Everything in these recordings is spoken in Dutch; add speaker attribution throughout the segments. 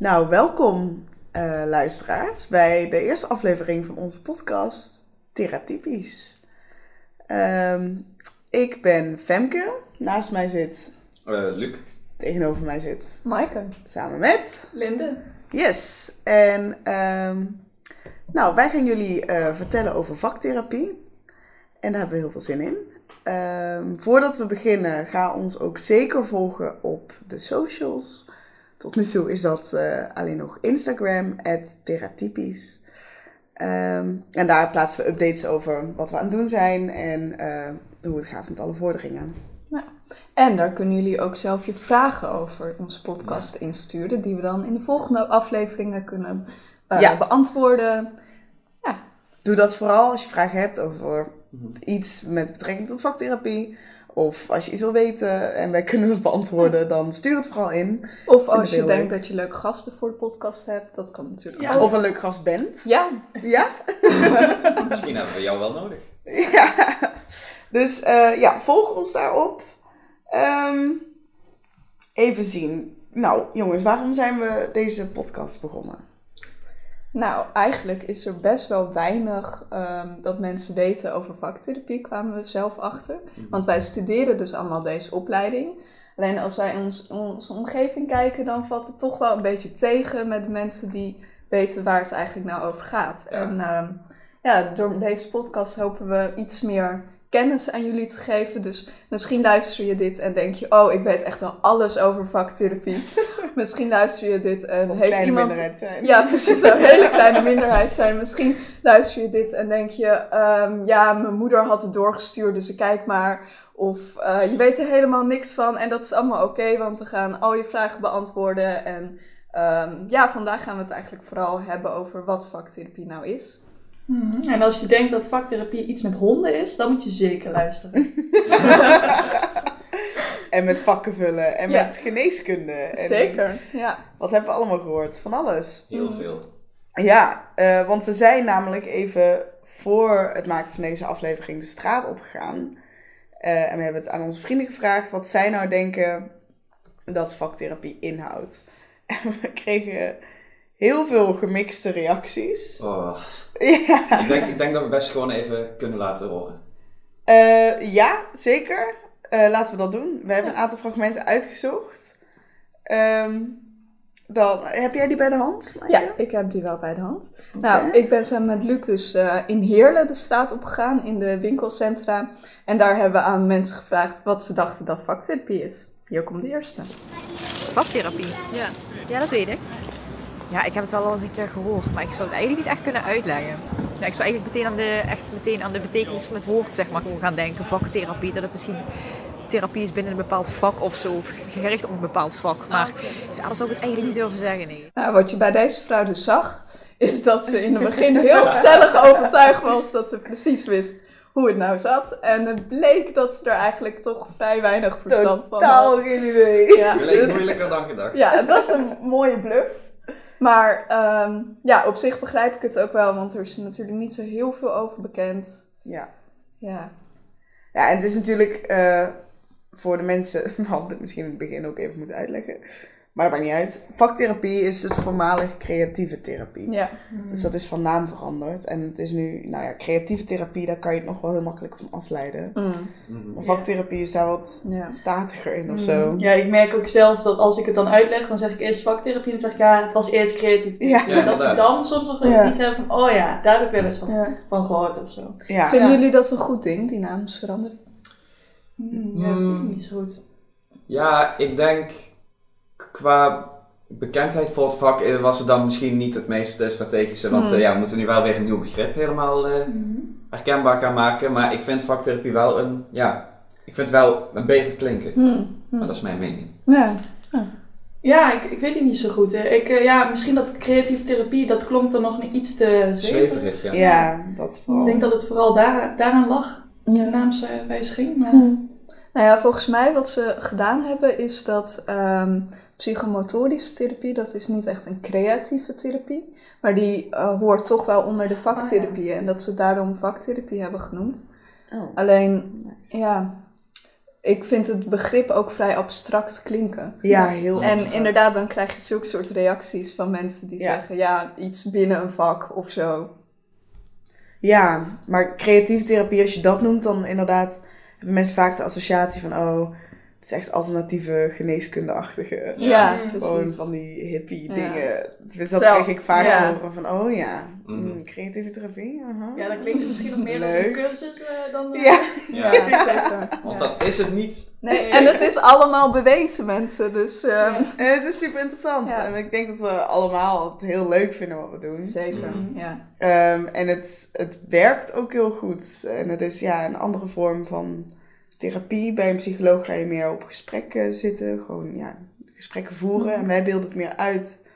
Speaker 1: Nou, welkom uh, luisteraars bij de eerste aflevering van onze podcast Theratypisch. Um, ik ben Femke, naast mij zit...
Speaker 2: Uh, Luc.
Speaker 1: Tegenover mij zit...
Speaker 3: Maaike.
Speaker 1: Samen met...
Speaker 3: Linde.
Speaker 1: Yes, en um, nou, wij gaan jullie uh, vertellen over vaktherapie. En daar hebben we heel veel zin in. Um, voordat we beginnen, ga ons ook zeker volgen op de socials. Tot nu toe is dat uh, alleen nog Instagram, theratypisch. Um, en daar plaatsen we updates over wat we aan het doen zijn en uh, hoe het gaat met alle vorderingen.
Speaker 3: Ja. En daar kunnen jullie ook zelf je vragen over onze podcast insturen, die we dan in de volgende afleveringen kunnen uh, ja. beantwoorden. Ja.
Speaker 1: Doe dat vooral als je vragen hebt over iets met betrekking tot vaktherapie. Of als je iets wil weten en wij kunnen dat beantwoorden, dan stuur het vooral in.
Speaker 3: Of als je denkt dat je leuke gasten voor de podcast hebt, dat kan natuurlijk
Speaker 1: ja. ook. Of een leuk gast bent.
Speaker 3: Ja.
Speaker 1: Ja?
Speaker 2: Misschien hebben we jou wel nodig.
Speaker 1: Ja. Dus uh, ja, volg ons daarop. Um, even zien. Nou, jongens, waarom zijn we deze podcast begonnen?
Speaker 3: Nou, eigenlijk is er best wel weinig um, dat mensen weten over vaktherapie, kwamen we zelf achter. Want wij studeren dus allemaal deze opleiding. Alleen als wij in ons, onze omgeving kijken, dan valt het toch wel een beetje tegen met de mensen die weten waar het eigenlijk nou over gaat. Ja. En um, ja, door deze podcast hopen we iets meer kennis aan jullie te geven. Dus misschien luister je dit en denk je, oh, ik weet echt wel alles over vaktherapie. misschien luister je dit en heeft
Speaker 1: kleine
Speaker 3: iemand.
Speaker 1: minderheid zijn.
Speaker 3: Ja, precies, een hele kleine minderheid zijn. Misschien luister je dit en denk je, um, ja, mijn moeder had het doorgestuurd, dus ik kijk maar. Of uh, je weet er helemaal niks van en dat is allemaal oké, okay, want we gaan al je vragen beantwoorden. En um, ja, vandaag gaan we het eigenlijk vooral hebben over wat vaktherapie nou is.
Speaker 4: Mm-hmm. En als je denkt dat vaktherapie iets met honden is, dan moet je zeker luisteren.
Speaker 1: en met vakken vullen en ja. met geneeskunde. En
Speaker 3: zeker, ja.
Speaker 1: Wat hebben we allemaal gehoord? Van alles.
Speaker 2: Heel veel.
Speaker 1: Ja, uh, want we zijn namelijk even voor het maken van deze aflevering de straat opgegaan. Uh, en we hebben het aan onze vrienden gevraagd wat zij nou denken dat vaktherapie inhoudt. En we kregen heel veel gemixte reacties.
Speaker 2: Oh.
Speaker 1: Ja.
Speaker 2: Ik, denk, ik denk dat we best gewoon even kunnen laten horen.
Speaker 1: Uh, ja, zeker. Uh, laten we dat doen. We hebben een aantal fragmenten uitgezocht. Um, dan, heb jij die bij de hand?
Speaker 3: Ja, ik heb die wel bij de hand. Okay. Nou, ik ben samen met Luc dus uh, in Heerlen de straat opgegaan, in de winkelcentra. En daar hebben we aan mensen gevraagd wat ze dachten dat vaktherapie is. Hier komt de eerste.
Speaker 5: Vaktherapie?
Speaker 6: Ja.
Speaker 5: Ja, dat weet ik. Ja, ik heb het wel al eens een keer gehoord, maar ik zou het eigenlijk niet echt kunnen uitleggen. Ja, ik zou eigenlijk meteen aan, de, echt meteen aan de betekenis van het woord zeg maar, gaan denken. Vaktherapie, dat het misschien therapie is binnen een bepaald vak of zo. Of gericht op een bepaald vak. Maar
Speaker 6: Ah, oké.
Speaker 5: verder zou ik het eigenlijk niet durven zeggen, nee.
Speaker 3: Nou, wat je bij deze vrouw dus zag, is dat ze in het begin heel stellig overtuigd was dat ze precies wist hoe het nou zat. En het bleek dat ze er eigenlijk toch vrij weinig verstand van
Speaker 1: Totaal
Speaker 3: had.
Speaker 1: geen idee.
Speaker 3: Ja, dus-
Speaker 2: moeilijker dan gedacht.
Speaker 3: ja, het was een mooie bluff. Maar ehm, ja, op zich begrijp ik het ook wel, want er is natuurlijk niet zo heel veel over bekend.
Speaker 1: Ja.
Speaker 3: Ja,
Speaker 1: Ja, en het is natuurlijk eh, voor de mensen, we hadden het misschien in het begin ook even moeten uitleggen, maar dat maakt niet uit. Vaktherapie is het voormalig creatieve therapie.
Speaker 3: ja.
Speaker 1: Dus dat is van naam veranderd. En het is nu, nou ja, creatieve therapie, daar kan je het nog wel heel makkelijk van afleiden.
Speaker 3: Mm,
Speaker 2: Mhm.
Speaker 1: Maar vaktherapie is daar wat
Speaker 3: ja.
Speaker 1: statiger in of zo.
Speaker 4: Ja, ik merk ook zelf dat als ik het dan uitleg, dan zeg ik eerst vaktherapie. Dan zeg ik ja, het was eerst creatief.
Speaker 1: Ja.
Speaker 2: Ja,
Speaker 4: dat ze dan soms nog
Speaker 3: Ja.
Speaker 4: iets hebben van, oh ja, daar heb ik wel eens van,
Speaker 3: Ja.
Speaker 4: van gehoord of zo.
Speaker 1: Ja.
Speaker 3: Vinden
Speaker 4: Ja.
Speaker 3: jullie dat een goed ding, die naamsverandering?
Speaker 4: Hmm, ja, dat weet ik niet zo goed.
Speaker 2: Ja, ik denk qua bekendheid voor het vak eh, was het dan misschien niet het meest eh, strategische. Want
Speaker 3: Hmm.
Speaker 2: eh, ja, we moeten nu wel weer een nieuw begrip helemaal eh, herkenbaar gaan maken. Maar ik vind vaktherapie wel een, ja, ik vind het wel een beter klinken.
Speaker 3: Hmm,
Speaker 2: Maar
Speaker 3: hmm.
Speaker 2: dat is mijn mening.
Speaker 3: Ja.
Speaker 4: Ja, ik, ik weet het niet zo goed. Hè. Ik, ja, misschien dat creatieve therapie, dat klonk dan nog iets te zweverig.
Speaker 2: Zweverig, ja.
Speaker 1: Ja, dat vooral.
Speaker 4: Ik denk dat het vooral daar, daaraan lag, de
Speaker 3: Ja.
Speaker 4: naamswijziging. Maar...
Speaker 3: Hmm. Nou ja, volgens mij wat ze gedaan hebben is dat ehm, psychomotorische therapie, dat is niet echt een creatieve therapie, maar die eh, hoort toch wel onder de vaktherapie en dat ze daarom vaktherapie hebben genoemd.
Speaker 1: Oh,
Speaker 3: Alleen,
Speaker 1: nice.
Speaker 3: ja, ik vind het begrip ook vrij abstract klinken.
Speaker 1: Ja, heel
Speaker 3: En
Speaker 1: abstract.
Speaker 3: inderdaad, dan krijg je zulke soort reacties van mensen die
Speaker 1: Ja.
Speaker 3: zeggen, ja, iets binnen een vak of zo.
Speaker 1: Ja, maar creatieve therapie, als je dat noemt, dan inderdaad hebben mensen vaak de associatie van, oh, het is echt alternatieve geneeskundeachtige.
Speaker 3: Ja.
Speaker 1: Gewoon
Speaker 3: precies.
Speaker 1: van die hippie
Speaker 3: Ja.
Speaker 1: dingen. Dus dat kreeg ik vaak
Speaker 3: ja.
Speaker 1: te horen van, oh ja,
Speaker 2: Mhm.
Speaker 1: mm, creatieve therapie. aha.
Speaker 4: Ja, dat klinkt misschien nog meer als
Speaker 1: Leuk.
Speaker 4: een cursus eh, dan... eh,
Speaker 1: Ja.
Speaker 3: Ja,
Speaker 2: Ja.
Speaker 3: zeker.
Speaker 2: Want
Speaker 3: Ja.
Speaker 2: dat is het niet.
Speaker 3: Nee, en het is allemaal bewezen, mensen. Dus ehm,
Speaker 1: En het is super interessant.
Speaker 3: Ja.
Speaker 1: En ik denk dat we allemaal het heel leuk vinden wat we doen.
Speaker 3: zeker,
Speaker 2: Mhm.
Speaker 3: ja.
Speaker 1: Ehm, en het, het werkt ook heel goed. En het is ja, een andere vorm van therapie. Bij een psycholoog ga je meer op gesprekken zitten. Gewoon ja, gesprekken voeren. En wij beelden het meer uit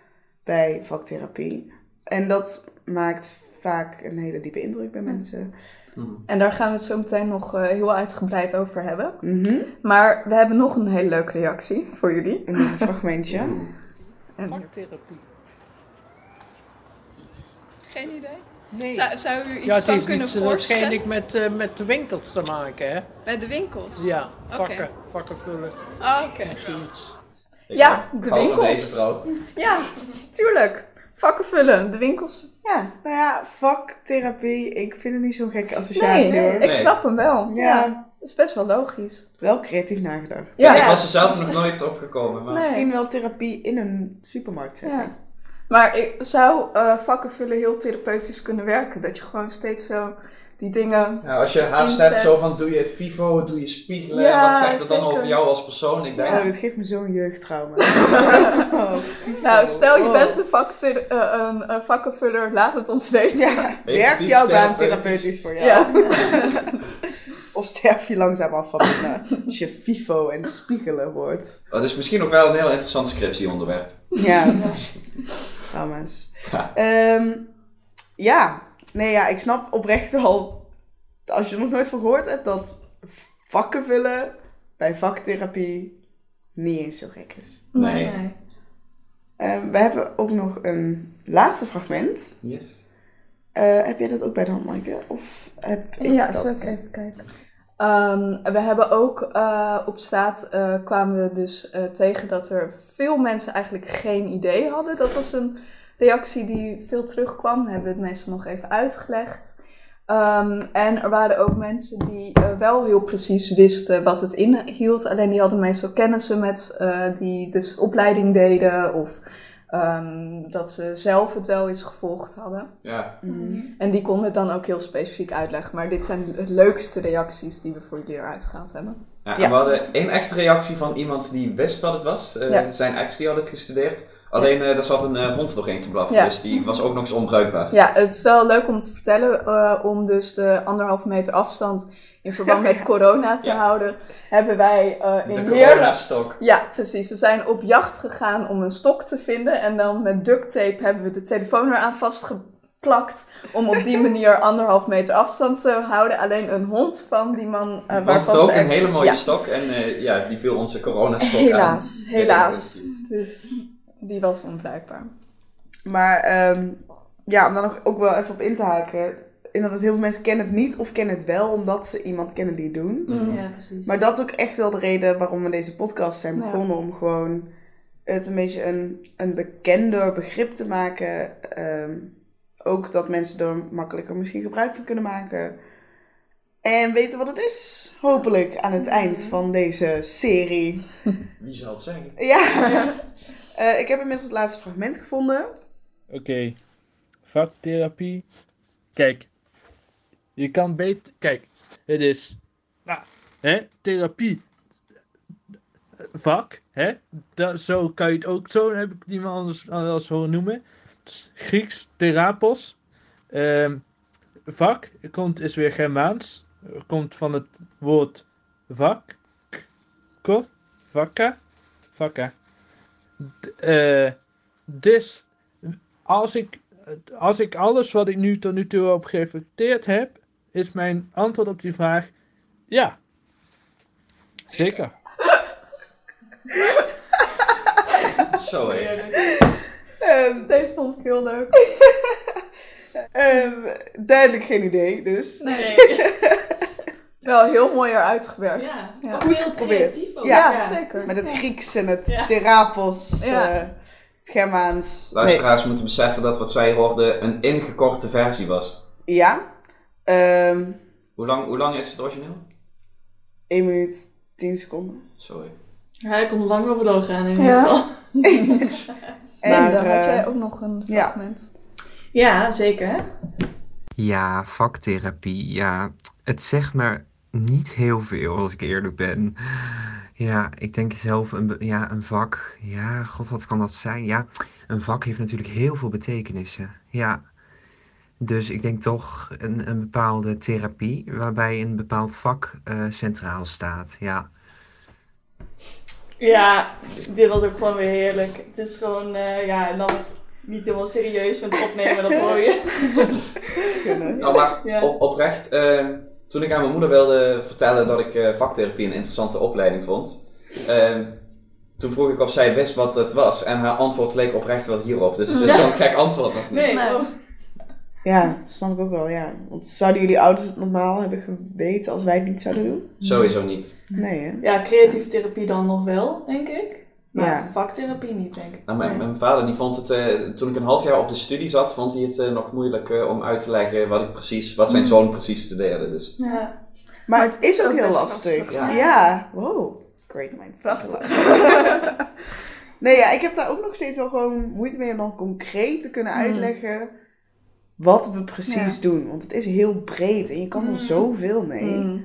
Speaker 1: bij vaktherapie. En dat maakt vaak een hele diepe indruk bij mensen.
Speaker 2: Mhm.
Speaker 3: En daar gaan we het zo meteen nog eh, heel uitgebreid over hebben.
Speaker 1: Mhm.
Speaker 3: Maar we hebben nog een hele leuke reactie voor jullie.
Speaker 1: Een fragmentje.
Speaker 3: En,
Speaker 6: Vaktherapie.
Speaker 3: geen idee?
Speaker 6: Nee.
Speaker 3: Zou, zou u iets
Speaker 6: ja,
Speaker 3: van kunnen
Speaker 6: iets
Speaker 3: voorstellen?
Speaker 6: waarschijnlijk met, eh, met de winkels te maken, hè?
Speaker 3: Bij de winkels?
Speaker 6: Ja, vakken, vakken vullen
Speaker 3: Ah, oké.
Speaker 2: Ik
Speaker 3: Ja, de
Speaker 2: ik
Speaker 3: winkels.
Speaker 2: deze vrouw.
Speaker 3: Ja, tuurlijk. Vakken vullen, de winkels. Ja.
Speaker 1: Nou ja, vaktherapie. Ik vind het niet zo'n gekke associatie
Speaker 3: Nee,
Speaker 1: hoor.
Speaker 3: ik
Speaker 2: Nee.
Speaker 3: snap hem wel.
Speaker 1: Ja.
Speaker 3: Ja. Dat is best wel logisch.
Speaker 1: Wel creatief nagedacht.
Speaker 3: Ja.
Speaker 2: Ik was er zelf nog nooit opgekomen. Maar
Speaker 3: Nee.
Speaker 1: Misschien wel therapie in een supermarkt zetten.
Speaker 3: Ja. Maar ik zou eh, vakken vullen heel therapeutisch kunnen werken. Dat je gewoon steeds zo die dingen...
Speaker 2: Ja, als je haast
Speaker 3: Inzet.
Speaker 2: hebt, zo van doe je het FIFO, doe je spiegelen,
Speaker 3: Ja,
Speaker 2: wat zegt het dan over jou als persoon? Ik denk,
Speaker 1: Oh, dit geeft me zo'n jeugdtrauma. Oh.
Speaker 3: Nou, stel je
Speaker 1: Oh.
Speaker 3: bent een, eh, een, eh, vakkenvuller, laat het ons weten.
Speaker 1: Ja,
Speaker 2: Heeft
Speaker 1: werkt jouw baan
Speaker 2: therapeutisch?
Speaker 1: therapeutisch voor jou? Of sterf je langzaam af van binnen als je FIFO en spiegelen hoort?
Speaker 2: dat is misschien ook wel een heel interessant scriptieonderwerp.
Speaker 1: Ja, trauma's.
Speaker 2: Ja.
Speaker 1: Ehm, ja, nee ja, ik snap oprecht wel, als je er nog nooit van gehoord hebt, dat vakken vullen bij vaktherapie niet eens zo gek is.
Speaker 2: Nee.
Speaker 1: Ehm, we hebben ook nog een laatste fragment.
Speaker 2: Yes.
Speaker 1: Eh, heb jij dat ook bij de hand, Maaike? Of heb ik
Speaker 3: Ja,
Speaker 1: dat?
Speaker 3: zal ik even kijken. Ehm, we hebben ook eh, op straat eh, kwamen we dus tegen dat er veel mensen eigenlijk geen idee hadden. Dat was een reactie die veel terugkwam. Hebben we het meestal nog even uitgelegd. Ehm, en er waren ook mensen die wel heel precies wisten wat het inhield. Alleen die hadden meestal kennissen met die dus opleiding deden of ehm, dat ze zelf het wel eens gevolgd hadden.
Speaker 2: Ja.
Speaker 1: Mhm.
Speaker 3: En die konden het dan ook heel specifiek uitleggen. Maar dit zijn de leukste reacties die we voor jullie eruit gehaald hebben.
Speaker 2: Ja, en
Speaker 1: Ja.
Speaker 2: we hadden één echte reactie van iemand die wist wat het was. Eh,
Speaker 3: Ja.
Speaker 2: Zijn ex die had het gestudeerd. Alleen eh daar zat een eh, hond doorheen te blaffen,
Speaker 3: Ja.
Speaker 2: dus die was ook nog eens onbruikbaar.
Speaker 3: Ja, het is wel leuk om te vertellen. eh, om dus de anderhalve meter afstand in verband met corona te
Speaker 2: Ja.
Speaker 3: houden. Hebben wij eh
Speaker 2: De
Speaker 3: in Heerlen...
Speaker 2: coronastok.
Speaker 3: Ja, precies. We zijn op jacht gegaan om een stok te vinden. En dan met duct tape hebben we de telefoon eraan vastgeplakt. Om op die manier anderhalf meter afstand te houden. Alleen een hond van die man... Uh, waarvan
Speaker 2: het ook een hele mooie
Speaker 3: Ja.
Speaker 2: stok en eh, ja, die viel onze coronastok aan.
Speaker 3: Helaas,
Speaker 2: Ja,
Speaker 3: helaas. Dus die was onbruikbaar.
Speaker 1: Maar ehm, ja, om daar nog ook wel even op in te haken. Inderdaad, heel veel mensen kennen het niet of kennen het wel omdat ze iemand kennen die het doen.
Speaker 2: Mhm.
Speaker 4: Ja, precies.
Speaker 1: Maar dat is ook echt wel de reden waarom we deze podcast zijn
Speaker 3: Ja.
Speaker 1: begonnen. Om gewoon het een beetje een, een bekender begrip te maken. Ehm, ook dat mensen er makkelijker misschien gebruik van kunnen maken. En weten wat het is, hopelijk, aan het eind van deze serie.
Speaker 2: Wie zal het zeggen?
Speaker 1: Ja, Eh, ik heb inmiddels het laatste fragment gevonden.
Speaker 6: Oké, vaktherapie. Kijk, je kan beter. Kijk, het is. Nou, hè, therapie. Vak, hè? Zo kan je het ook. Zo heb ik het iemand anders, anders horen noemen. Grieks therapos. Ehm, vak komt, is weer Germaans. Komt van het woord vak. Ko, vakka. Vakka. Eh, dus als ik, als ik alles wat ik nu tot nu toe op gereflecteerd heb, is mijn antwoord op die vraag ja. Zeker.
Speaker 2: Zo hé.
Speaker 1: Ehm,
Speaker 3: Deze vond ik heel leuk.
Speaker 1: ehm, duidelijk geen idee, dus.
Speaker 4: Nee.
Speaker 3: Wel heel mooi eruit gewerkt.
Speaker 4: Ja,
Speaker 3: Ja.
Speaker 1: Goed geprobeerd.
Speaker 4: ook.
Speaker 3: Ja, zeker.
Speaker 1: Met het Grieks en het
Speaker 4: Ja.
Speaker 1: Terapos,
Speaker 3: Ja.
Speaker 1: eh, het Germaans.
Speaker 2: Luisteraars moeten beseffen dat wat zij hoorden een ingekorte versie was.
Speaker 1: Ja. Ehm
Speaker 2: Hoe lang, hoe lang is het origineel?
Speaker 1: 1 minuut 10 seconden.
Speaker 2: Sorry.
Speaker 4: Ja, ik kon er lang over doorgaan in ieder
Speaker 3: Ja.
Speaker 4: geval.
Speaker 3: Linda,
Speaker 1: Maar,
Speaker 3: had
Speaker 1: eh,
Speaker 3: jij ook nog een fragment?
Speaker 4: Ja, zeker.
Speaker 7: Ja, vaktherapie. Ja, het zegt maar niet heel veel als ik eerlijk ben. Ja, ik denk zelf een, ja, een vak. Ja, god, wat kan dat zijn? Ja, een vak heeft natuurlijk heel veel betekenissen. Ja. Dus ik denk toch een, een bepaalde therapie waarbij een bepaald vak eh, centraal staat. Ja.
Speaker 4: Ja, dit was ook gewoon weer heerlijk. Het is gewoon, eh, ja, en dan niet helemaal serieus met opnemen, dat hoor je.
Speaker 1: Kunnen.
Speaker 2: Nou, maar
Speaker 4: Ja.
Speaker 2: op, oprecht, eh, toen ik aan mijn moeder wilde vertellen dat ik eh, vaktherapie een interessante opleiding vond, eh, toen vroeg ik of zij wist wat het was. En haar antwoord leek oprecht wel hierop. Dus het is zo'n gek antwoord nog niet.
Speaker 4: Nee,
Speaker 3: Nee.
Speaker 1: Ja, dat snap ik ook wel, ja. Want zouden jullie ouders het normaal hebben geweten als wij het niet zouden doen?
Speaker 2: Sowieso niet.
Speaker 1: Nee, hè?
Speaker 4: Ja, creatieve therapie dan nog wel, denk ik. Maar
Speaker 1: Ja.
Speaker 4: vaktherapie niet, denk ik.
Speaker 2: Nou, mijn,
Speaker 4: Nee.
Speaker 2: mijn vader die vond het, eh, toen ik een half jaar op de studie zat, vond hij het eh, nog moeilijk eh, om uit te leggen wat, ik precies, wat zijn
Speaker 4: Mm.
Speaker 2: zoon precies studeerde. Dus.
Speaker 4: Ja.
Speaker 1: Maar het is ook
Speaker 3: ook
Speaker 1: heel lastig.
Speaker 3: lastig,
Speaker 1: Ja.
Speaker 2: ja.
Speaker 1: wow. Great mind.
Speaker 3: Prachtig.
Speaker 1: nee, ja, ik heb daar ook nog steeds wel gewoon moeite mee om dan concreet te kunnen
Speaker 3: Mm.
Speaker 1: Wat we precies doen. Want het is heel breed en je kan er
Speaker 4: Mm.
Speaker 1: zoveel mee.
Speaker 3: Mm.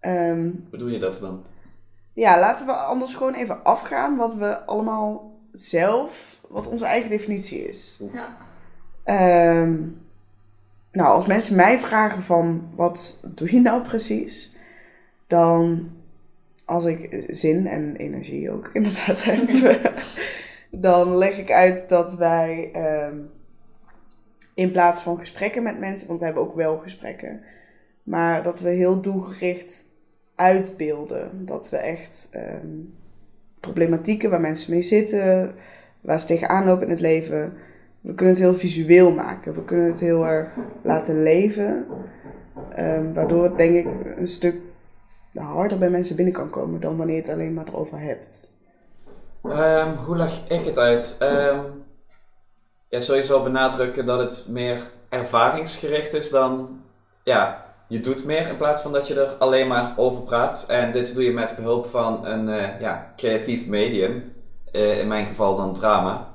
Speaker 1: Ehm,
Speaker 2: Hoe bedoel je dat dan?
Speaker 1: ja, laten we anders gewoon even afgaan wat we allemaal zelf, wat onze eigen definitie is.
Speaker 4: Ja.
Speaker 1: Ehm, nou, als mensen mij vragen van wat doe je nou precies, dan als ik zin en energie ook inderdaad heb, dan leg ik uit dat wij ehm, in plaats van gesprekken met mensen, want we hebben ook wel gesprekken, maar dat we heel doelgericht uitbeelden. Dat we echt ehm, problematieken waar mensen mee zitten, waar ze tegenaan lopen in het leven, we kunnen het heel visueel maken. We kunnen het heel erg laten leven. Ehm, waardoor het denk ik een stuk harder bij mensen binnen kan komen dan wanneer je het alleen maar erover hebt.
Speaker 2: Ehm, hoe leg ik het uit? Ja, sowieso benadrukken dat het meer ervaringsgericht is dan, ja, je doet meer in plaats van dat je er alleen maar over praat. En dit doe je met behulp van een eh, ja, creatief medium, Eh, in mijn geval dan drama.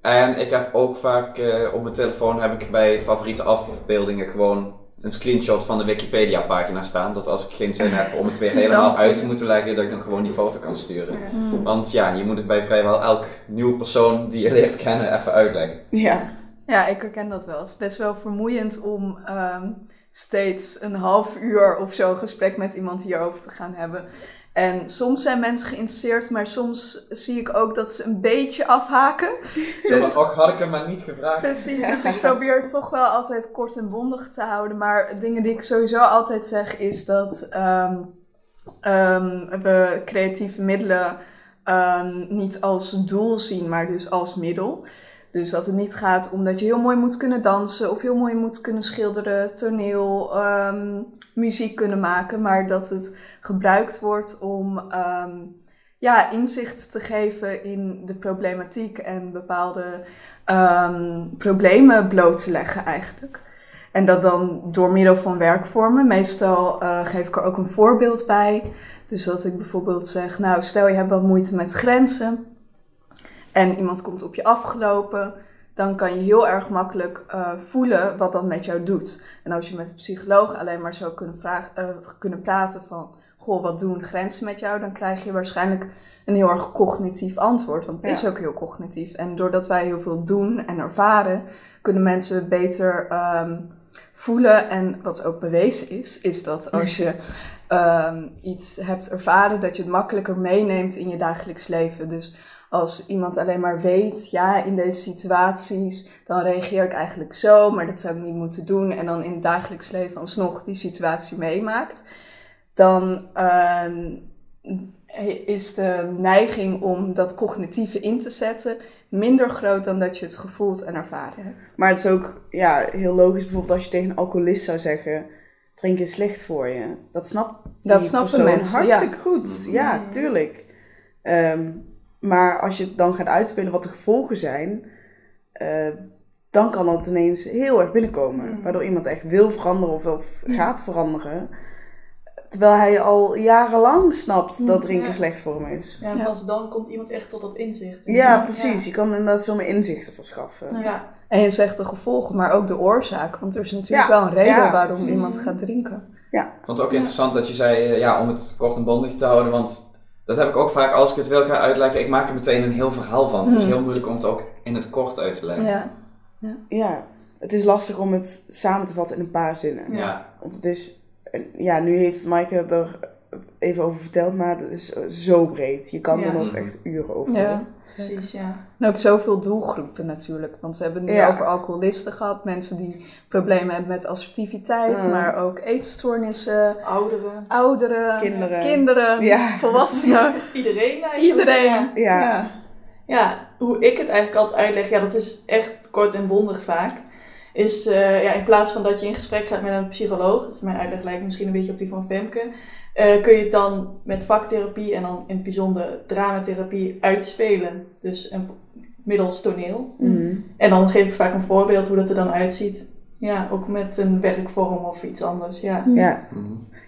Speaker 2: En ik heb ook vaak eh, op mijn telefoon heb ik bij favoriete afbeeldingen gewoon een screenshot van de Wikipedia pagina staan. Dat als ik geen zin heb om het weer helemaal uit te moeten leggen, dat ik dan gewoon die foto kan sturen.
Speaker 4: Ja.
Speaker 3: Mm.
Speaker 2: Want ja, je moet het bij vrijwel elk nieuwe persoon die je leert kennen even uitleggen.
Speaker 1: Ja,
Speaker 3: Ja, ik herken dat wel. Het is best wel vermoeiend om ehm, steeds een half uur of zo gesprek met iemand hierover te gaan hebben. En soms zijn mensen geïnteresseerd, maar soms zie ik ook dat ze een beetje afhaken. Dus
Speaker 2: och, had ik hem maar niet gevraagd.
Speaker 3: Precies, dus ik probeer het toch wel altijd kort en bondig te houden. Maar dingen die ik sowieso altijd zeg is dat ehm, ehm, we creatieve middelen ehm, niet als doel zien, maar dus als middel. Dus dat het niet gaat om dat je heel mooi moet kunnen dansen of heel mooi moet kunnen schilderen, toneel, ehm, muziek kunnen maken, maar dat het gebruikt wordt om ehm, ja, inzicht te geven in de problematiek en bepaalde ehm, problemen bloot te leggen eigenlijk. En dat dan door middel van werkvormen. Meestal eh, geef ik er ook een voorbeeld bij. Dus dat ik bijvoorbeeld zeg, nou stel je hebt wat moeite met grenzen en iemand komt op je afgelopen, dan kan je heel erg makkelijk eh, voelen wat dat met jou doet. En als je met een psycholoog alleen maar zou kunnen, vragen, eh, kunnen praten van, goh, wat doen grenzen met jou? Dan krijg je waarschijnlijk een heel erg cognitief antwoord, want het is ook heel cognitief. En doordat wij heel veel doen en ervaren, kunnen mensen beter ehm, voelen. En wat ook bewezen is, is dat als je ehm, iets hebt ervaren, dat je het makkelijker meeneemt in je dagelijks leven. Dus als iemand alleen maar weet, ja, in deze situaties, dan reageer ik eigenlijk zo, maar dat zou ik niet moeten doen. En dan in het dagelijks leven alsnog die situatie meemaakt, dan ehm, is de neiging om dat cognitieve in te zetten minder groot dan dat je het gevoeld en ervaren hebt.
Speaker 1: maar het is ook ja, heel logisch bijvoorbeeld als je tegen een alcoholist zou zeggen... drinken is slecht voor je. Dat snapt
Speaker 3: Dat snappen mensen,
Speaker 1: hartstikke goed. Ja, tuurlijk. Ehm, maar als je dan gaat uitspelen wat de gevolgen zijn, eh, dan kan dat ineens heel erg binnenkomen.
Speaker 4: Mhm.
Speaker 1: Waardoor iemand echt wil veranderen of, of gaat veranderen. Terwijl hij al jarenlang snapt dat drinken
Speaker 4: Ja.
Speaker 1: slecht voor hem is.
Speaker 4: Ja, en
Speaker 3: Ja.
Speaker 4: pas dan komt iemand echt tot dat inzicht.
Speaker 1: Ja, precies. Je kan inderdaad veel meer inzichten verschaffen.
Speaker 4: Ja.
Speaker 3: En je zegt de gevolgen, maar ook de oorzaak. Want er is natuurlijk
Speaker 1: Ja,
Speaker 3: wel een reden
Speaker 1: ja.
Speaker 3: waarom iemand gaat drinken.
Speaker 2: Ik vond het ook interessant dat je zei, eh, ja, om het kort en bondig te houden, want dat heb ik ook vaak als ik het wil gaan uitleggen. Ik maak er meteen een heel verhaal van. Het is
Speaker 3: Hmm.
Speaker 2: heel moeilijk om het ook in het kort uit te leggen.
Speaker 3: Ja.
Speaker 1: Ja, het is lastig om het samen te vatten in een paar zinnen.
Speaker 2: Ja.
Speaker 1: Want het is, en ja, nu heeft Maaike er even over verteld, maar het is zo breed. Je kan
Speaker 4: Ja.
Speaker 1: er nog echt uren over
Speaker 3: Ja,
Speaker 1: doen.
Speaker 4: Precies, ja.
Speaker 3: En ook zoveel doelgroepen natuurlijk. Want we hebben het nu
Speaker 1: Ja.
Speaker 3: over alcoholisten gehad. Mensen die problemen hebben met assertiviteit.
Speaker 1: Mm.
Speaker 3: Maar ook eetstoornissen.
Speaker 4: Ouderen.
Speaker 3: Ouderen.
Speaker 1: Kinderen.
Speaker 3: kinderen,
Speaker 1: Ja.
Speaker 3: volwassenen.
Speaker 4: Iedereen eigenlijk.
Speaker 3: Iedereen.
Speaker 4: Ja.
Speaker 1: Ja.
Speaker 4: Ja, hoe ik het eigenlijk altijd uitleg, ja, dat is echt kort en bondig vaak. Is eh, ja, in plaats van dat je in gesprek gaat met een psycholoog, dus mijn uitleg lijkt misschien een beetje op die van Femke, eh, kun je het dan met vaktherapie en dan in het bijzonder dramatherapie uitspelen. Dus een, middels toneel.
Speaker 1: Mhm.
Speaker 4: En dan geef ik vaak een voorbeeld hoe dat er dan uitziet. Ja, ook met een werkvorm of iets anders. Ja.
Speaker 1: Ja.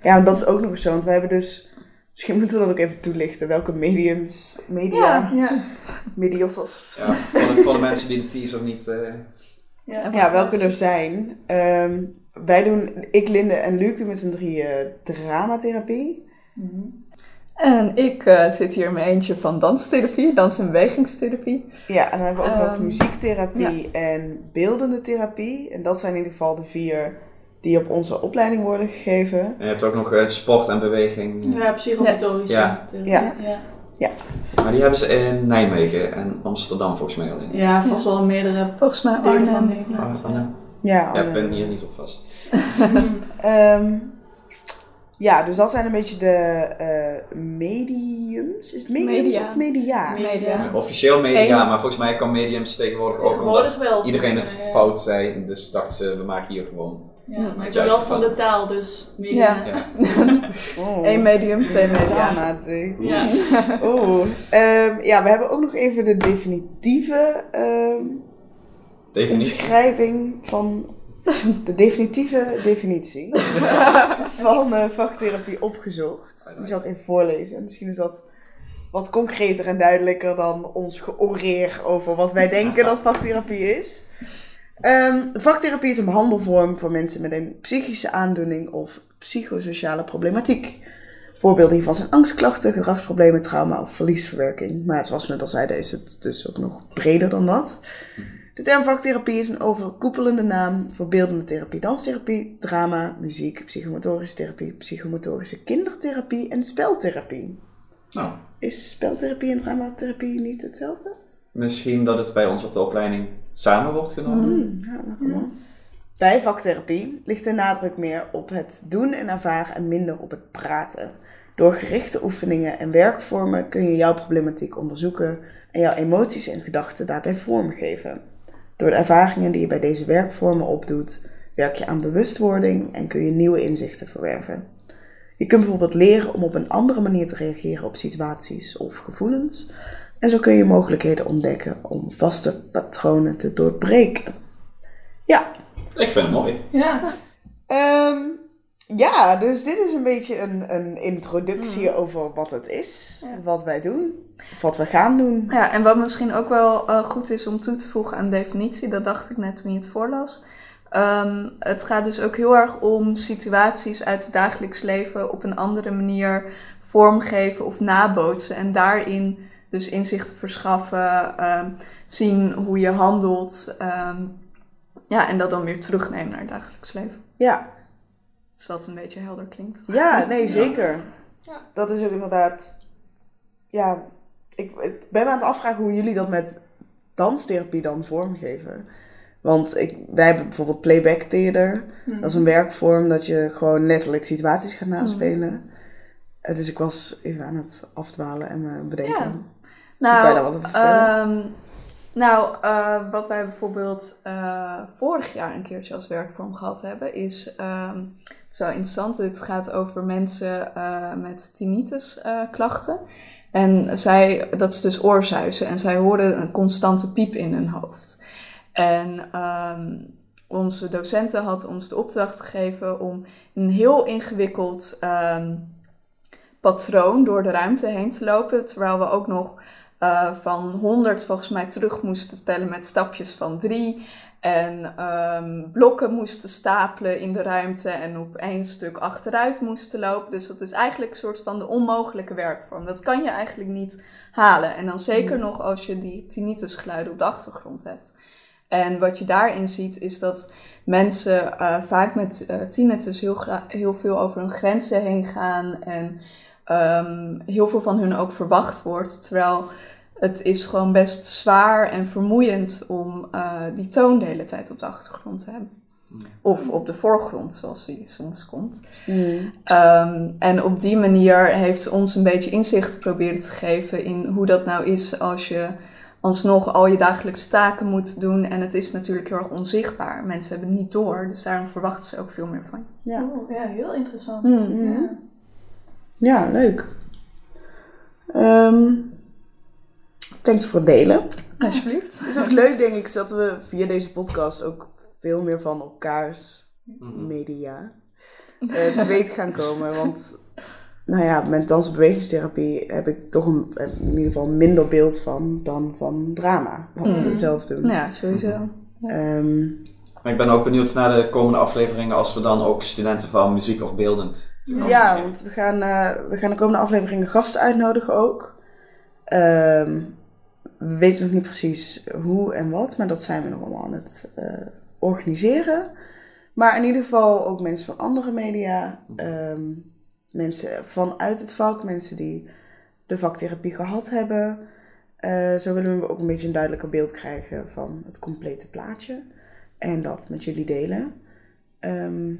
Speaker 1: Ja, want dat is ook nog eens zo. Want we hebben dus, misschien moeten we dat ook even toelichten. Welke mediums, media,
Speaker 4: ja.
Speaker 1: mediosos.
Speaker 2: Ja, voor, de, voor de mensen die de teaser niet... eh,
Speaker 4: ja.
Speaker 1: Ja, welke er zijn. Ehm, wij doen, ik, Linde en Luc doen met z'n drieën dramatherapie.
Speaker 4: Mhm.
Speaker 3: En ik eh, zit hier in mijn eentje van danstherapie, dans- en bewegingstherapie.
Speaker 1: Ja, en dan hebben we ook nog
Speaker 3: Ehm,
Speaker 1: muziektherapie en beeldende therapie. En dat zijn in ieder geval de vier die op onze opleiding worden gegeven.
Speaker 2: en je hebt ook nog eh, sport en beweging.
Speaker 4: Ja, psychomotorische
Speaker 2: Ja.
Speaker 4: therapie.
Speaker 1: Ja.
Speaker 4: ja.
Speaker 2: Maar die hebben ze in Nijmegen en Amsterdam volgens mij alleen.
Speaker 4: Ja, vast wel meerdere
Speaker 3: Volgens mij
Speaker 4: van
Speaker 3: Arnhem.
Speaker 4: Nederland.
Speaker 2: Ja. Ik ben hier niet op vast.
Speaker 1: Ehm, ja, dus dat zijn een beetje de eh, mediums. Is het mediums
Speaker 3: Media.
Speaker 1: of media?
Speaker 4: Media.
Speaker 2: Ja, Officieel media, maar volgens mij kan mediums tegenwoordig ook
Speaker 4: Tegenwoordig
Speaker 2: omdat
Speaker 4: wel.
Speaker 2: iedereen het
Speaker 4: ja.
Speaker 2: fout zei. Dus dachten ze, we maken hier gewoon.
Speaker 4: Ja, maar ik ben wel van de taal, dus media.
Speaker 3: Ja.
Speaker 2: Ja.
Speaker 1: Oh.
Speaker 3: Eén medium, twee media.
Speaker 1: Taalmatig.
Speaker 4: Ja.
Speaker 1: Oh. Ehm, ja, we hebben ook nog even de definitieve ehm,
Speaker 2: Definitie.
Speaker 1: omschrijving van de definitieve definitie van eh, vaktherapie opgezocht. Die zal ik even voorlezen. Misschien is dat wat concreter en duidelijker dan ons georeer over wat wij denken dat vaktherapie is. Ehm, vaktherapie is een behandelvorm voor mensen met een psychische aandoening of psychosociale problematiek. Voorbeelden hiervan zijn angstklachten, gedragsproblemen, trauma of verliesverwerking. Maar zoals we net al zeiden is het dus ook nog breder dan dat. De term vaktherapie is een overkoepelende naam voor beeldende therapie, danstherapie, drama, muziek, psychomotorische therapie, psychomotorische kindertherapie en speltherapie.
Speaker 2: Nou,
Speaker 1: Is speltherapie en dramatherapie niet hetzelfde?
Speaker 2: misschien dat het bij ons op de opleiding samen wordt genomen.
Speaker 1: Hmm, ja, op. Bij vaktherapie ligt de nadruk meer op het doen en ervaren en minder op het praten. Door gerichte oefeningen en werkvormen kun je jouw problematiek onderzoeken en jouw emoties en gedachten daarbij vormgeven. Door de ervaringen die je bij deze werkvormen opdoet, werk je aan bewustwording en kun je nieuwe inzichten verwerven. Je kunt bijvoorbeeld leren om op een andere manier te reageren op situaties of gevoelens. En zo kun je mogelijkheden ontdekken om vaste patronen te doorbreken. Ja,
Speaker 2: Ik vind het mooi.
Speaker 4: Ja.
Speaker 1: Ehm, ja, dus dit is een beetje een, een introductie over wat het is,
Speaker 3: Ja.
Speaker 1: wat wij doen, of wat we gaan doen.
Speaker 3: Ja, en wat misschien ook wel eh, goed is om toe te voegen aan de definitie, dat dacht ik net toen je het voorlas. Ehm, het gaat dus ook heel erg om situaties uit het dagelijks leven op een andere manier vormgeven of nabootsen. En daarin dus inzichten verschaffen, ehm, zien hoe je handelt. ehm, ja, en dat dan weer terugnemen naar het dagelijks leven.
Speaker 1: Ja,
Speaker 3: Dus dat een beetje helder klinkt.
Speaker 1: ja nee, zeker.
Speaker 4: Ja.
Speaker 1: Dat is ook inderdaad. Ja, ik, ik ben me aan het afvragen hoe jullie dat met danstherapie dan vormgeven. Want ik, wij hebben bijvoorbeeld playback theater.
Speaker 4: Mhm.
Speaker 1: Dat is een werkvorm dat je gewoon letterlijk situaties gaat naspelen. Eh, Dus ik was even aan het afdwalen en eh, bedenken.
Speaker 3: Ja.
Speaker 1: kan je daar wat over vertellen?
Speaker 3: ehm, Nou, eh, wat wij bijvoorbeeld eh, vorig jaar een keertje als werkvorm gehad hebben, is ehm, het is wel interessant. Dit gaat over mensen eh, met tinnitus eh, klachten. En zij, dat is dus oorzuizen. En zij hoorden een constante piep in hun hoofd. En ehm, onze docenten had ons de opdracht gegeven om een heel ingewikkeld ehm, patroon door de ruimte heen te lopen. Terwijl we ook nog eh, van 100 volgens mij terug moesten tellen met stapjes van 3. En ehm, blokken moesten stapelen in de ruimte en op één stuk achteruit moesten lopen. Dus dat is eigenlijk een soort van de onmogelijke werkvorm. Dat kan je eigenlijk niet halen. En dan zeker nog als je die tinnitusgeluiden op de achtergrond hebt. En wat je daarin ziet is dat mensen eh, vaak met eh tinnitus heel, heel veel over hun grenzen heen gaan. En ehm, heel veel van hun ook verwacht wordt. Terwijl het is gewoon best zwaar en vermoeiend om eh, die toon de hele tijd op de achtergrond te hebben. Of op de voorgrond, zoals die soms komt. Ehm, en op die manier heeft ze ons een beetje inzicht proberen te geven in hoe dat nou is als je alsnog al je dagelijkse taken moet doen. En het is natuurlijk heel erg onzichtbaar. Mensen hebben het niet door, dus daarom verwachten ze ook veel meer van je.
Speaker 1: Ja.
Speaker 4: Oh, ja, heel interessant. Ja.
Speaker 1: Ja, leuk. Ehm thanks voor het delen.
Speaker 3: Alsjeblieft.
Speaker 1: Het is ook leuk, denk ik, dat we via deze podcast ook veel meer van elkaars
Speaker 2: Mhm.
Speaker 1: media eh, te weten gaan komen. Want, nou ja, met dans- en bewegingstherapie heb ik toch een, in ieder geval minder beeld van dan van drama. Wat we
Speaker 3: Mhm.
Speaker 1: zelf doen.
Speaker 3: Ja, sowieso.
Speaker 1: Ehm,
Speaker 2: Maar ik ben ook benieuwd naar de komende afleveringen als we dan ook studenten van muziek of beeldend
Speaker 1: Ja, want we gaan, eh, we gaan de komende afleveringen gasten uitnodigen ook. Ehm, we weten nog niet precies hoe en wat, maar dat zijn we nog allemaal aan het eh, organiseren. Maar in ieder geval ook mensen van andere media, ehm, mensen vanuit het vak, mensen die de vaktherapie gehad hebben. Eh, zo willen we ook een beetje een duidelijker beeld krijgen van het complete plaatje. En dat met jullie delen. Ehm,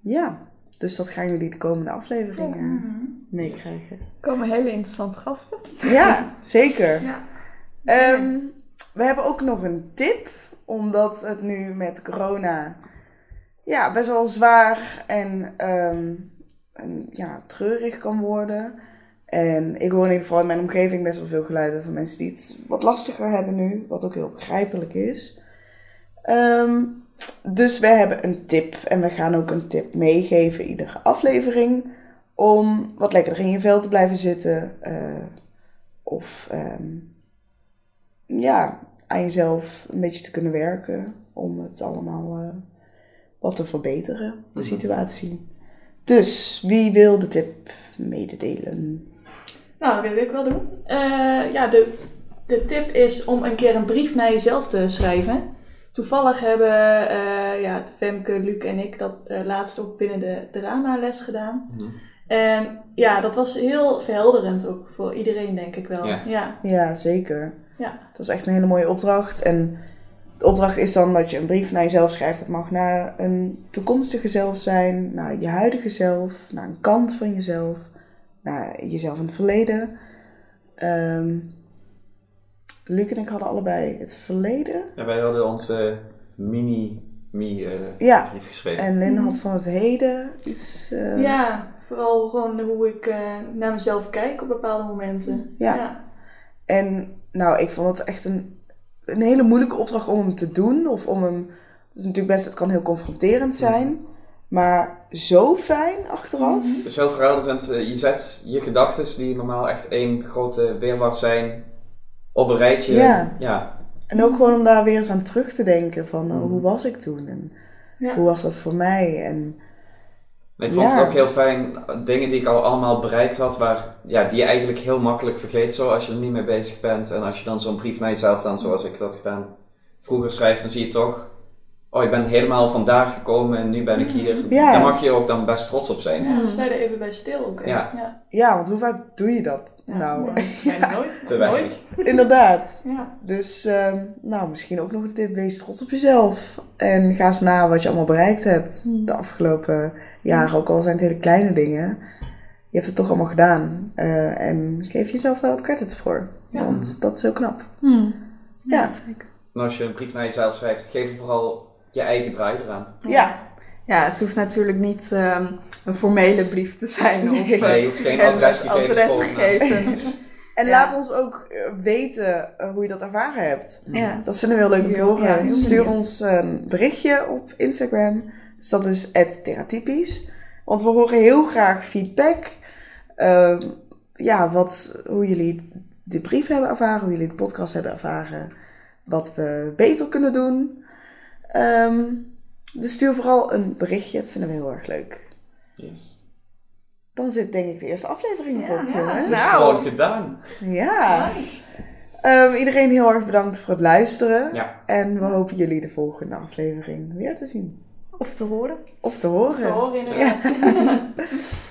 Speaker 1: ja, dus dat gaan jullie de komende afleveringen
Speaker 4: Mhm.
Speaker 1: meekrijgen.
Speaker 3: Er komen hele interessante gasten.
Speaker 1: Ja, zeker.
Speaker 4: Ja.
Speaker 1: Ehm, we hebben ook nog een tip, omdat het nu met corona ja, best wel zwaar en, ehm, en ja, treurig kan worden. En ik hoor in ieder geval in mijn omgeving best wel veel geluiden van mensen die het wat lastiger hebben nu, wat ook heel begrijpelijk is. Ehm, dus we hebben een tip en we gaan ook een tip meegeven iedere aflevering om wat lekkerder in je vel te blijven zitten. eh, of ehm, ja, aan jezelf een beetje te kunnen werken om het allemaal eh, wat te verbeteren, de
Speaker 2: Mhm.
Speaker 1: situatie. Dus wie wil de tip mededelen?
Speaker 4: Nou, dat wil ik wel doen. Eh, ja, de, de tip is om een keer een brief naar jezelf te schrijven. Toevallig hebben eh, ja, Femke, Luc en ik dat eh, laatst ook binnen de dramales gedaan.
Speaker 2: Mhm.
Speaker 4: En ja, dat was heel verhelderend ook voor iedereen, denk ik wel.
Speaker 2: Ja.
Speaker 4: ja.
Speaker 1: Ja, zeker.
Speaker 4: Ja.
Speaker 1: Het was echt een hele mooie opdracht. En de opdracht is dan dat je een brief naar jezelf schrijft. Het mag naar een toekomstige zelf zijn, naar je huidige zelf, naar een kant van jezelf, naar jezelf in het verleden. Ehm Luc en ik hadden allebei het verleden.
Speaker 2: Ja, wij hadden onze mini-me eh,
Speaker 1: Ja.
Speaker 2: brief geschreven.
Speaker 1: En Lynn had van het heden iets. eh,
Speaker 4: Ja, vooral gewoon hoe ik eh, naar mezelf kijk op bepaalde momenten.
Speaker 1: Ja.
Speaker 4: ja.
Speaker 1: En nou, ik vond het echt een, een hele moeilijke opdracht om hem te doen. Of om hem. Het is natuurlijk best, het kan heel confronterend zijn. Maar zo fijn achteraf.
Speaker 2: Het is heel verhelderend. Je zet je gedachten, die normaal echt één grote weerwar zijn, op een rijtje.
Speaker 1: Ja.
Speaker 2: ja.
Speaker 1: En ook gewoon om daar weer eens aan terug te denken van
Speaker 2: Mhm.
Speaker 1: hoe was ik toen? En
Speaker 4: Ja.
Speaker 1: hoe was dat voor mij? En
Speaker 2: Ik vond
Speaker 1: Ja.
Speaker 2: het ook heel fijn, dingen die ik al allemaal bereikt had, waar, ja, die je eigenlijk heel makkelijk vergeet zo als je er niet mee bezig bent. En als je dan zo'n brief naar jezelf dan, zoals ik dat gedaan vroeger schrijft, dan zie je toch, oh ik ben helemaal vandaag gekomen en nu ben ik hier.
Speaker 1: Ja.
Speaker 2: Daar mag je ook dan best trots op zijn.
Speaker 4: Ja, we zeiden even bij stil ook echt.
Speaker 2: Ja.
Speaker 4: Ja.
Speaker 1: ja, want hoe vaak doe je dat?
Speaker 4: Ja.
Speaker 1: Nou,
Speaker 4: Ja, nooit.
Speaker 2: Te weinig.
Speaker 4: Nooit.
Speaker 1: inderdaad.
Speaker 4: Ja.
Speaker 1: Dus ehm, nou, misschien ook nog een tip. Wees trots op jezelf. En ga eens na wat je allemaal bereikt hebt de afgelopen jaren. Ook al zijn het hele kleine dingen. Je hebt het toch allemaal gedaan. Eh, en geef jezelf daar wat credits voor.
Speaker 4: Ja.
Speaker 1: Want dat is heel knap.
Speaker 3: Hmm.
Speaker 1: Ja.
Speaker 3: zeker.
Speaker 2: En als je een brief naar jezelf schrijft, geef er vooral je eigen draai eraan.
Speaker 1: Ja,
Speaker 3: Ja, het hoeft natuurlijk niet ehm, een formele brief te zijn. Of,
Speaker 1: Nee.
Speaker 3: eh,
Speaker 2: Nee, je hoeft geen
Speaker 3: en
Speaker 2: adresgegevens
Speaker 3: adresgegevens.
Speaker 1: en
Speaker 3: Ja.
Speaker 1: laat ons ook eh, weten eh, hoe je dat ervaren hebt.
Speaker 3: Ja.
Speaker 1: Dat vinden we heel leuk om te horen.
Speaker 3: ja,
Speaker 1: Stuur ons een berichtje op Instagram. Dus dat is theratypisch. Want we horen heel graag feedback. Ehm, ja, wat, hoe jullie de brief hebben ervaren, hoe jullie de podcast hebben ervaren. Wat we beter kunnen doen. Ehm, dus stuur vooral een berichtje. Dat vinden we heel erg leuk.
Speaker 2: Yes.
Speaker 1: Dan zit denk ik de eerste aflevering
Speaker 3: Ja,
Speaker 1: erop,
Speaker 3: ja,
Speaker 1: jongens.
Speaker 2: Het is
Speaker 3: Nou.
Speaker 2: gewoon gedaan.
Speaker 1: Ja. Ehm, iedereen heel erg bedankt voor het luisteren.
Speaker 2: Ja.
Speaker 1: En we hopen jullie de volgende aflevering weer te zien.
Speaker 3: Of te horen.
Speaker 1: Of te horen.
Speaker 4: Te horen inderdaad.